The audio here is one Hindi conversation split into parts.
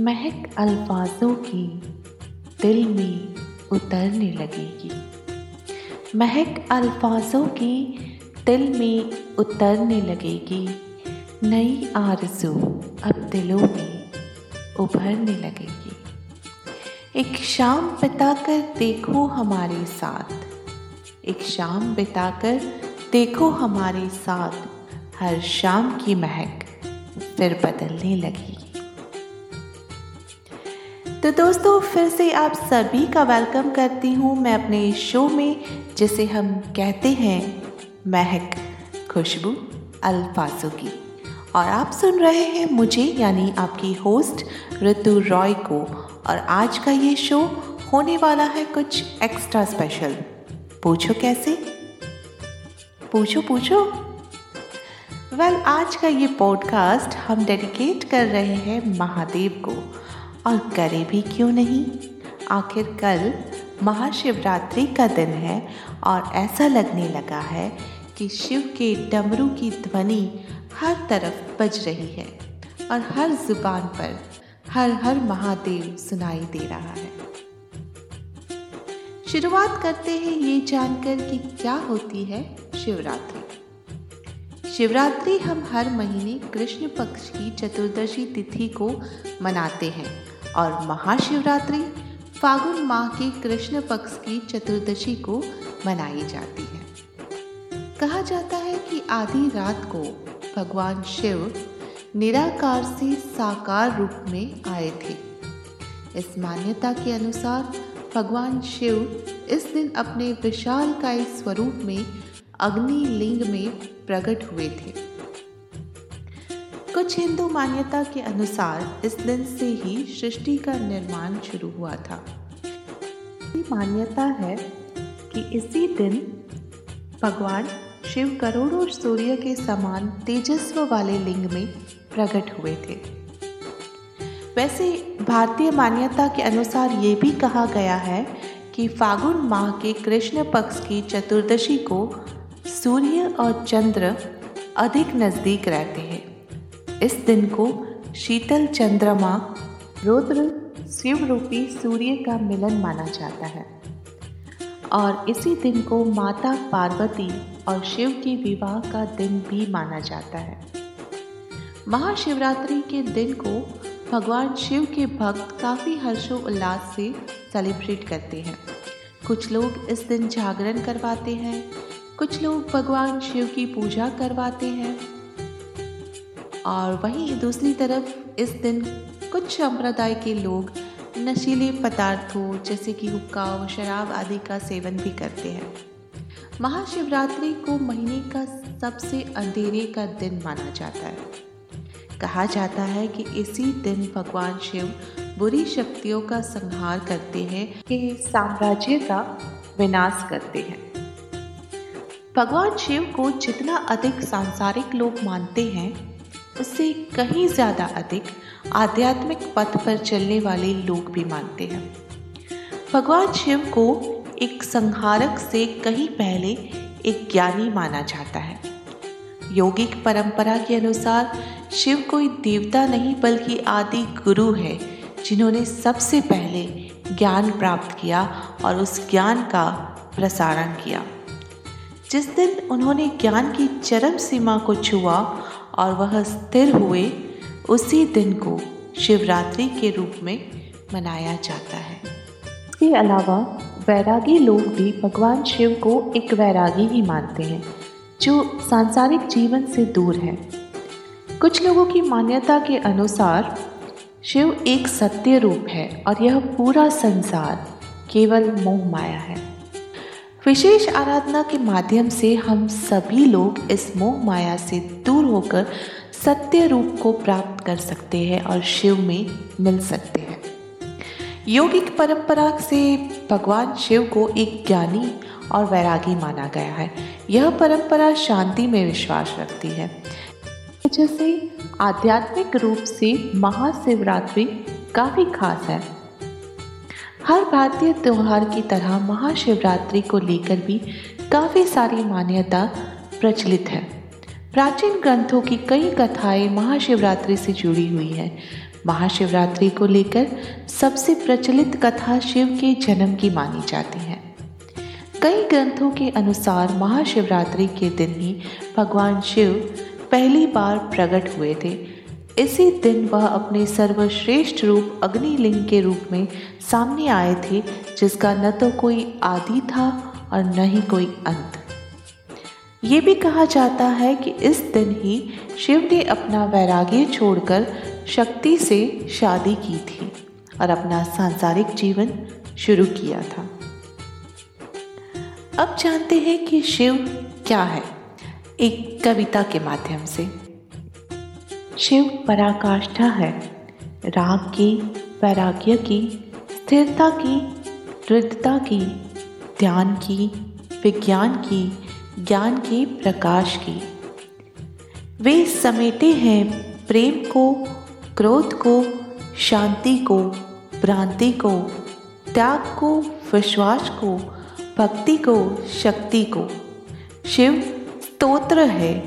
महक अल्फाजों की दिल में उतरने लगेगी। महक अल्फाजों की दिल में उतरने लगेगी। नई आरज़ू अब दिलों में उभरने लगेगी। एक शाम बिताकर देखो हमारे साथ। एक शाम बिताकर देखो हमारे साथ। हर शाम की महक फिर बदलने लगेगी। तो दोस्तों फिर से आप सभी का वेलकम करती हूँ मैं अपने शो में जिसे हम कहते हैं महक खुशबू अल्फाजों की। और आप सुन रहे हैं मुझे यानी आपकी होस्ट ऋतु रॉय को। और आज का ये शो होने वाला है कुछ एक्स्ट्रा स्पेशल पूछो कैसे? पूछो पूछो। वेल well, आज का ये पॉडकास्ट हम डेडिकेट कर रहे हैं महादेव को। और करें भी क्यों नहीं? आखिर कल महाशिवरात्रि का दिन है और ऐसा लगने लगा है कि शिव के डमरू की ध्वनि हर तरफ़ बज रही है और हर ज़ुबान पर हर हर महादेव सुनाई दे रहा है। शुरुआत करते हैं ये जानकर कि क्या होती है शिवरात्रि। शिवरात्रि हम हर महीने कृष्ण पक्ष की चतुर्दशी तिथि को मनाते हैं। और महाशिवरात्रि फागुन माह के कृष्ण पक्ष की चतुर्दशी को मनाई जाती है। कहा जाता है कि आधी रात को भगवान शिव निराकार से साकार रूप में आए थे। इस मान्यता के अनुसार भगवान शिव इस दिन अपने विशालकाय स्वरूप में अग्नि लिंग में प्रकट हुए थे। कुछ हिंदू मान्यता के अनुसार इस दिन से ही सृष्टि का निर्माण शुरू हुआ था। मान्यता है कि इसी दिन भगवान शिव करोड़ों सूर्य के समान तेजस्व वाले लिंग में प्रकट हुए थे। वैसे भारतीय मान्यता के अनुसार ये भी कहा गया है कि फागुन माह के कृष्ण पक्ष की चतुर्दशी को सूर्य और चंद्र अधिक नज़दीक रहते हैं। इस दिन को शीतल चंद्रमा रुद्र शिव रूपी सूर्य का मिलन माना जाता है। और इसी दिन को माता पार्वती और शिव के विवाह का दिन भी माना जाता है। महाशिवरात्रि के दिन को भगवान शिव के भक्त काफ़ी हर्षोल्लास से सेलिब्रेट करते हैं। कुछ लोग इस दिन जागरण करवाते हैं, कुछ लोग भगवान शिव की पूजा करवाते हैं और वहीं दूसरी तरफ़ इस दिन कुछ संप्रदाय के लोग नशीले पदार्थों, जैसे कि हुक्का और शराब आदि का सेवन भी करते हैं। महाशिवरात्रि को महीने का सबसे अंधेरे का दिन माना जाता है। कहा जाता है कि इसी दिन भगवान शिव बुरी शक्तियों का संहार करते हैं कि साम्राज्य का विनाश करते हैं। भगवान शिव को जितना अधिक सांसारिक लोग मानते हैं उससे कहीं ज़्यादा अधिक आध्यात्मिक पथ पर चलने वाले लोग भी मानते हैं। भगवान शिव को एक संहारक से कहीं पहले एक ज्ञानी माना जाता है। योगिक परंपरा के अनुसार शिव कोई देवता नहीं, बल्कि आदि गुरु है, जिन्होंने सबसे पहले ज्ञान प्राप्त किया और उस ज्ञान का प्रसारण किया। जिस दिन उन्होंने ज्ञान की चरम सीमा को छुआ और वह स्थिर हुए, उसी दिन को शिवरात्रि के रूप में मनाया जाता है। इसके अलावा वैरागी लोग भी भगवान शिव को एक वैरागी ही मानते हैं, जो सांसारिक जीवन से दूर है। कुछ लोगों की मान्यता के अनुसार, शिव एक सत्य रूप है और यह पूरा संसार केवल मोह माया है। विशेष आराधना के माध्यम से हम सभी लोग इस मोह माया से दूर होकर सत्य रूप को प्राप्त कर सकते हैं और शिव में मिल सकते हैं। योगिक परंपरा से भगवान शिव को एक ज्ञानी और वैरागी माना गया है। यह परंपरा शांति में विश्वास रखती है। जैसे आध्यात्मिक रूप से महाशिवरात्रि काफ़ी खास है। हर भारतीय त्यौहार की तरह महाशिवरात्रि को लेकर भी काफ़ी सारी मान्यता प्रचलित है। प्राचीन ग्रंथों की कई कथाएँ महाशिवरात्रि से जुड़ी हुई हैं। महाशिवरात्रि को लेकर सबसे प्रचलित कथा शिव के जन्म की मानी जाती है। कई ग्रंथों के अनुसार महाशिवरात्रि के दिन ही भगवान शिव पहली बार प्रकट हुए थे इसी दिन वह अपने सर्वश्रेष्ठ रूप अग्निलिंग के रूप में सामने आए थे, जिसका न तो कोई आदि था और न ही कोई अंत। ये भी कहा जाता है कि इस दिन ही शिव ने अपना वैराग्य छोड़कर शक्ति से शादी की थी और अपना सांसारिक जीवन शुरू किया था। अब जानते हैं कि शिव क्या है एक कविता के माध्यम से। शिव पराकाष्ठा है। राग की, वैराग्य की, स्थिरता की दृढ़ता की, ध्यान की, विज्ञान की, ज्ञान के, प्रकाश की। वे समेटे हैं प्रेम को, क्रोध को, शांति को, भ्रांति को, त्याग को, विश्वास को, भक्ति को, शक्ति को। शिव स्तोत्र है।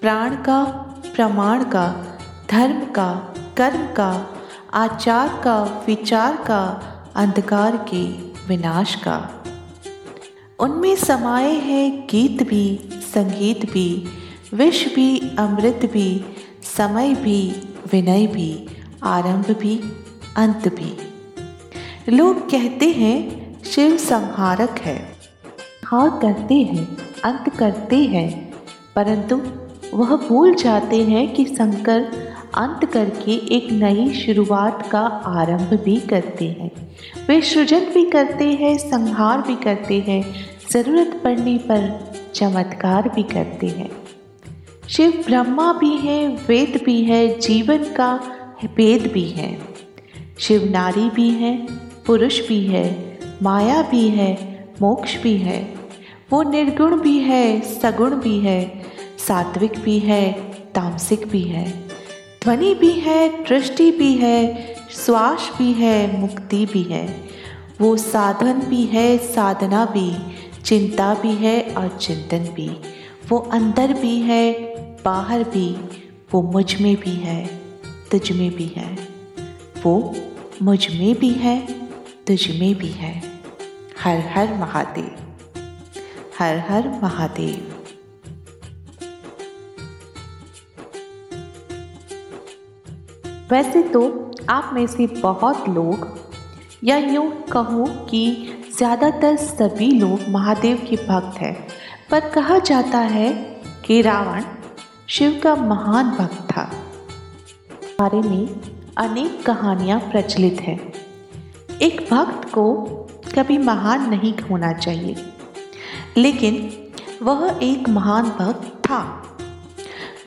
प्राण का प्रमाण का, धर्म का, कर्म का, आचार का, विचार का, अंधकार के विनाश का। उनमें समाये हैं गीत भी, संगीत भी, विष भी, अमृत भी, समय भी, विनय भी, आरंभ भी, अंत भी। लोग कहते हैं, शिव संहारक है। हाँ करते हैं, अंत करते हैं, परंतु वह भूल जाते हैं कि शंकर अंत करके एक नई शुरुआत का आरंभ भी करते हैं। वे सृजन भी करते हैं, संहार भी करते हैं, ज़रूरत पड़ने पर चमत्कार भी करते हैं। शिव ब्रह्मा भी है, वेद भी है, जीवन का वेद भी है। शिव नारी भी है, पुरुष भी है, माया भी है, मोक्ष भी है। वो निर्गुण भी है, सगुण भी है सात्विक भी है, तामसिक भी है। ध्वनि भी है, दृष्टि भी है, श्वास भी है, मुक्ति भी है। वो साधन भी है, साधना भी, चिंता भी है और चिंतन भी। वो अंदर भी है, बाहर भी, वो मुझमें भी है, तुझ में भी है। वो मुझमें भी है, तुझ में भी है। हर हर महादेव। हर हर महादेव। वैसे तो आप में से बहुत लोग, या यूँ कहूँ कि ज़्यादातर सभी लोग महादेव के भक्त हैं। पर कहा जाता है कि रावण शिव का महान भक्त था। बारे में अनेक कहानियाँ प्रचलित हैं। एक भक्त को कभी महान नहीं होना चाहिए, लेकिन वह एक महान भक्त था।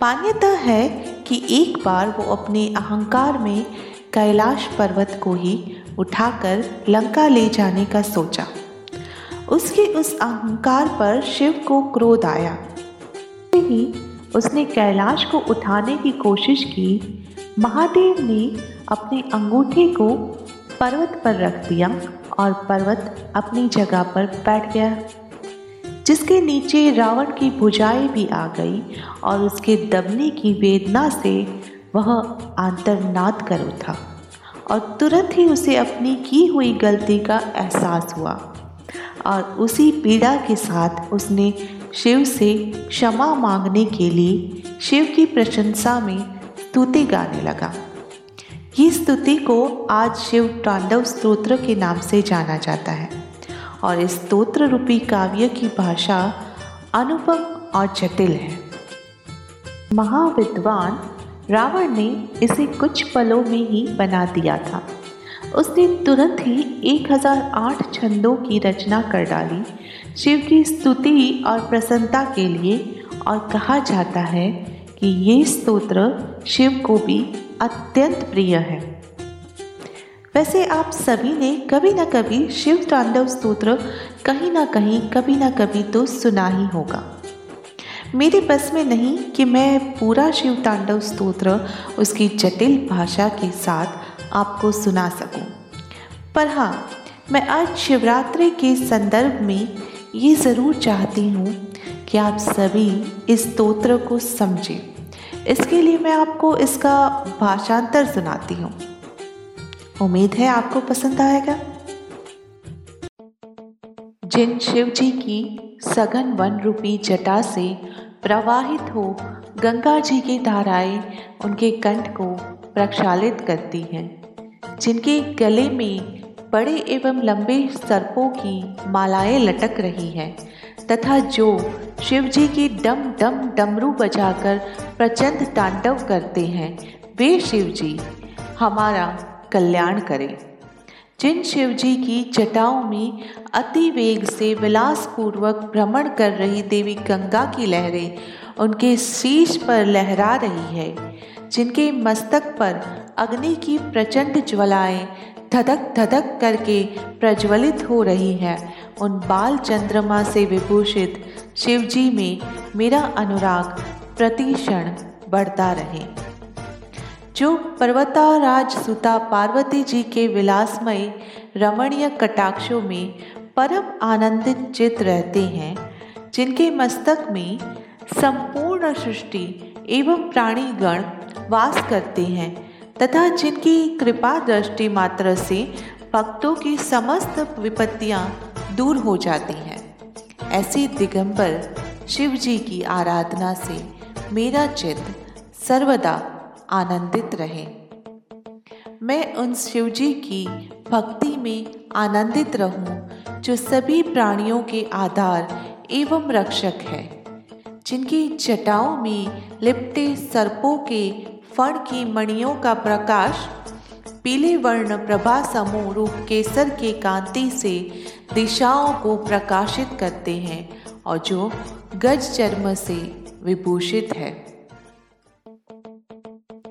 मान्यता है कि एक बार वो अपने अहंकार में कैलाश पर्वत को ही उठाकर लंका ले जाने का सोचा। उसके उस अहंकार पर शिव को क्रोध आया। ही उसने कैलाश को उठाने की कोशिश की। महादेव ने अपने अंगूठे को पर्वत पर रख दिया और पर्वत अपनी जगह पर बैठ गया। जिसके नीचे रावण की भुजाएँ भी आ गई और उसके दबने की वेदना से वह आंतरनाद कर उठा और तुरंत ही उसे अपनी की हुई गलती का एहसास हुआ और उसी पीड़ा के साथ उसने शिव से क्षमा मांगने के लिए शिव की प्रशंसा में स्तुति गाने लगा। ये स्तुति को आज शिव तांडव स्तोत्र के नाम से जाना जाता है। और इस स्तोत्र रूपी काव्य की भाषा अनुपम और जटिल है। महाविद्वान रावण ने इसे कुछ पलों में ही बना दिया था। उसने तुरंत ही 1008 छंदों की रचना कर डाली, शिव की स्तुति और प्रसन्नता के लिए, और कहा जाता है कि ये स्तोत्र शिव को भी अत्यंत प्रिय है। वैसे आप सभी ने कभी ना कभी शिव तांडव स्तोत्र कहीं ना कहीं, कभी ना कभी तो सुना ही होगा। मेरे बस में नहीं कि मैं पूरा शिव तांडव स्तोत्र उसकी जटिल भाषा के साथ आपको सुना सकूँ। पर हाँ मैं आज शिवरात्रि के संदर्भ में ये ज़रूर चाहती हूँ कि आप सभी इस स्तोत्र को समझें। इसके लिए मैं आपको इसका भाषांतर सुनाती हूँ। उम्मीद है आपको पसंद आएगा। जिन शिव जी की सघन वन रूपी जटा से प्रवाहित हो गंगा जी की धाराएँ उनके कंठ को प्रक्षालित करती हैं, जिनके गले में बड़े एवं लंबे सर्पों की मालाएँ लटक रही हैं, तथा जो शिव जी की डम डम डमरू बजाकर प्रचंड तांडव करते हैं, वे शिव जी हमारा कल्याण करें। जिन शिव जी की जटाओं में अति वेग से विलासपूर्वक भ्रमण कर रही देवी गंगा की लहरें उनके शीश पर लहरा रही है, जिनके मस्तक पर अग्नि की प्रचंड ज्वलाएँ धधक धधक करके प्रज्वलित हो रही है, उन बाल चंद्रमा से विभूषित शिवजी में मेरा अनुराग प्रतिक्षण बढ़ता रहे। जो पर्वताराज सुता पार्वती जी के विलासमय रमणीय कटाक्षों में परम आनंदित चित रहते हैं, जिनके मस्तक में संपूर्ण सृष्टि एवं प्राणीगण वास करते हैं, तथा जिनकी कृपा दृष्टि मात्र से भक्तों की समस्त विपत्तियाँ दूर हो जाती हैं। ऐसे दिगंबर शिव जी की आराधना से मेरा चित्त सर्वदा आनंदित रहे। मैं उन शिवजी की भक्ति में आनंदित रहूँ, जो सभी प्राणियों के आधार एवं रक्षक है, जिनकी चटाओं में लिपटे सर्पों के फण की मणियों का प्रकाश, पीले वर्ण प्रभा समूह रूप केसर के कांति से दिशाओं को प्रकाशित करते हैं और जो गज चर्म से विभूषित है।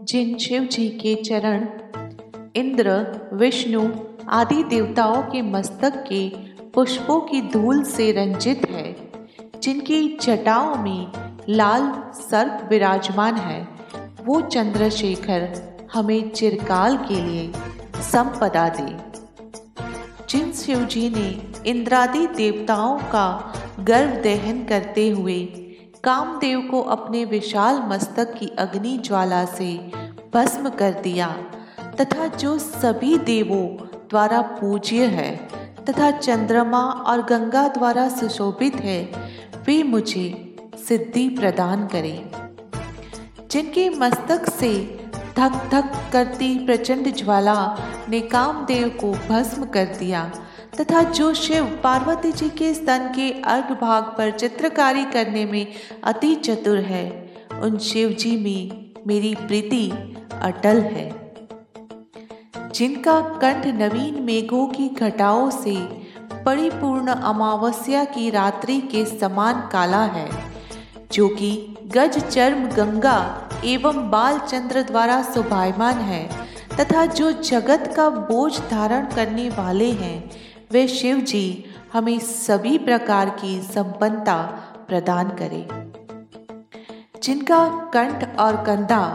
जिन शिव जी के चरण, इंद्र, विष्णु आदि देवताओं के मस्तक के पुष्पों की धूल से रंजित है, जिनकी जटाओं में लाल सर्प विराजमान है, वो चंद्रशेखर हमें चिरकाल के लिए संपदा दे। जिन शिव जी ने इंद्रादि देवताओं का गर्भ दहन करते हुए कामदेव को अपने विशाल मस्तक की अग्नि ज्वाला से भस्म कर दिया, तथा जो सभी देवों द्वारा पूज्य है, तथा चंद्रमा और गंगा द्वारा सुशोभित है, वे मुझे सिद्धि प्रदान करें। जिनके मस्तक से धक धक करती प्रचंड ज्वाला ने कामदेव को भस्म कर दिया तथा जो शिव पार्वती जी के स्तन के अर्घ भाग पर चित्रकारी करने में अति चतुर है, उन शिव जी में मेरी प्रीति अटल है। जिनका कंठ नवीन मेघों की घटाओं से परिपूर्ण अमावस्या की रात्रि के समान काला है, जो कि गज चर्म गंगा एवं बाल चंद्र द्वारा शोभायमान है, तथा जो जगत का बोझ धारण करने वाले हैं वे शिव जी हमें सभी प्रकार की संपन्नता प्रदान करें। जिनका कंठ और कंधा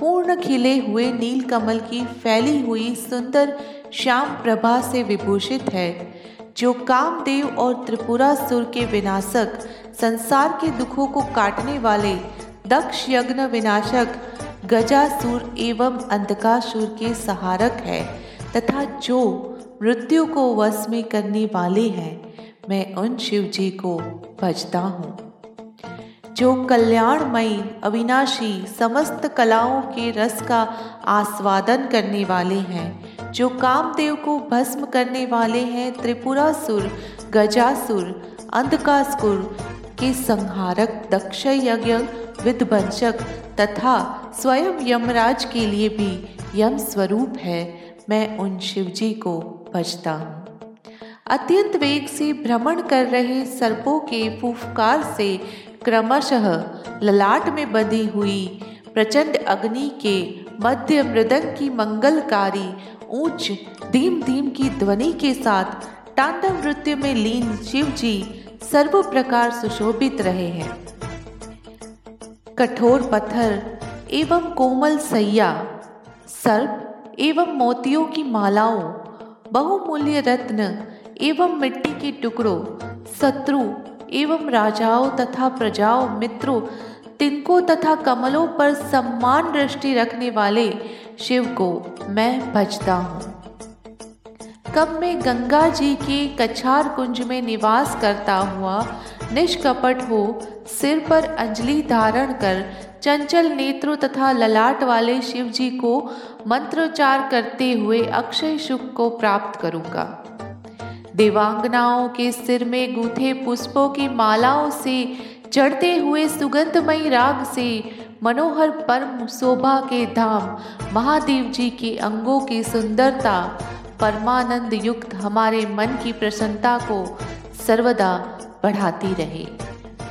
पूर्ण खिले हुए नील कमल की फैली हुई सुंदर श्याम प्रभा से विभूषित है, जो कामदेव और त्रिपुरा सुर के विनाशक, संसार के दुखों को काटने वाले दक्ष यज्ञ विनाशक, गजासुर एवं अंधकासुर के सहारक है, तथा जो मृत्यु को वश में करने वाले हैं। मैं उन शिव जी को भजता हूँ। जो कल्याणमयी, अविनाशी समस्त कलाओं के रस का आस्वादन करने वाले हैं, जो कामदेव को भस्म करने वाले हैं, त्रिपुरासुर, गजासुर, अंधकासुर के संहारक दक्ष यज्ञ विध्वंसक तथा स्वयं यमराज के लिए भी यम स्वरूप है, मैं उन शिवजी को बचता हूँ अत्यंत वेग से भ्रमण कर रहे सर्पों के फूफकार से क्रमशः ललाट में बंधी हुई प्रचंड अग्नि के मध्य मृदंग की मंगलकारी ऊंच धीम धीम की ध्वनि के साथ तांडव नृत्य में लीन शिव जी सर्व प्रकार सुशोभित रहे हैं। कठोर पत्थर एवं कोमल सैया, सर्प एवं मोतियों की मालाओं बहुमूल्य रत्न एवं मिट्टी के टुकड़ों, शत्रु एवं राजाओं तथा प्रजाओं, मित्रों, तिनको तथा कमलों पर सम्मान दृष्टि रखने वाले शिव को मैं भजता हूँ। कब मैं गंगा जी के कछार कुंज में निवास करता हुआ निष्कपट हो, सिर पर अंजलि धारण कर, चंचल नेत्रों तथा ललाट वाले शिव जी को मंत्रोच्चार करते हुए अक्षय सुख को प्राप्त करूँगा। देवांगनाओं के सिर में गूथे पुष्पों की मालाओं से, चढ़ते हुए सुगंधमयी राग से, मनोहर परम शोभा के धाम, महादेव जी के अंगों की सुंदरता, परमानंद युक्त हमारे मन की प्रसन्नता को सर्वदा बढ़ाती रहे।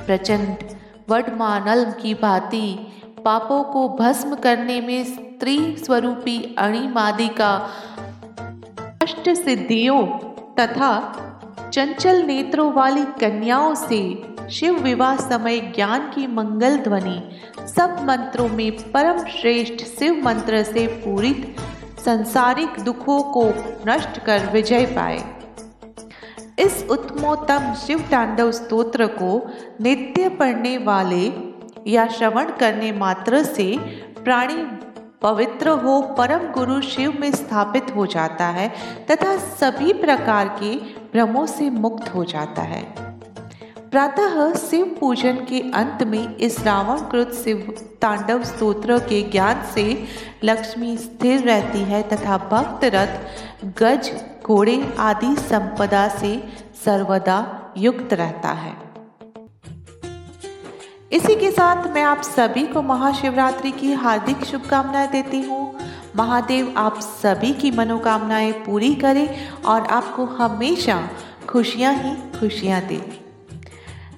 प्रचंड वडमानल की भांति पापों को भस्म करने में स्त्री स्वरूपी अणिमादि का अष्ट सिद्धियों तथा चंचल नेत्रों वाली कन्याओं से शिव विवाह समय ज्ञान की मंगल ध्वनि सब मंत्रों में परम श्रेष्ठ शिव मंत्र से पूरित संसारिक दुखों को नष्ट कर विजय पाए। इस उत्तमोत्तम शिव तांडव स्तोत्र को नित्य पढ़ने वाले या श्रवण करने मात्र से प्राणी पवित्र हो, परम गुरु शिव में स्थापित हो जाता है तथा सभी प्रकार के भ्रमों से मुक्त हो जाता है। प्रातः शिव पूजन के अंत में इस रावण कृत शिव तांडव स्तोत्र के ज्ञान से लक्ष्मी स्थिर रहती है तथा भक्त रथ गज घोड़े आदि संपदा से सर्वदा युक्त रहता है। इसी के साथ मैं आप सभी को महाशिवरात्रि की हार्दिक शुभकामनाएँ देती हूँ। महादेव, आप सभी की मनोकामनाएँ पूरी करें और आपको हमेशा खुशियाँ ही खुशियाँ दें।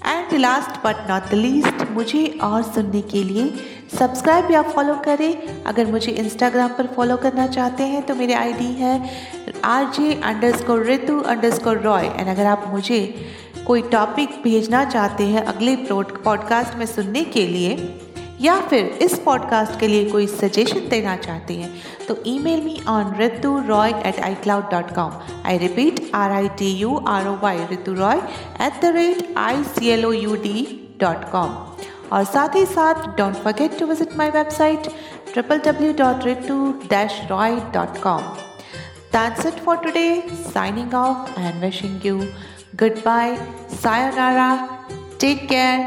And last but not the least मुझे और सुनने के लिए सब्सक्राइब या फॉलो करें। अगर मुझे इंस्टाग्राम पर फॉलो करना चाहते हैं तो मेरे आईडी है R J underscore Ritu underscore Roy and अगर आप मुझे कोई टॉपिक भेजना चाहते हैं अगले पॉडकास्ट में सुनने के लिए, या फिर इस पॉडकास्ट के लिए कोई सजेशन देना चाहते हैं तो email me on Ritu Roy at iCloud dot com I repeat R I T U R O Y Ritu Roy at the rate I C L O U D dot com और साथ ही साथ don't forget to visit my website triple W dot Ritu dash Roy dot com that's it for today signing off and wishing you goodbye sayonara take care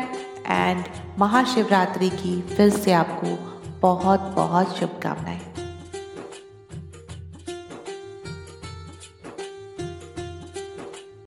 and Mahashivratri की फिर से आपको बहुत बहुत शुभकामनाएँ।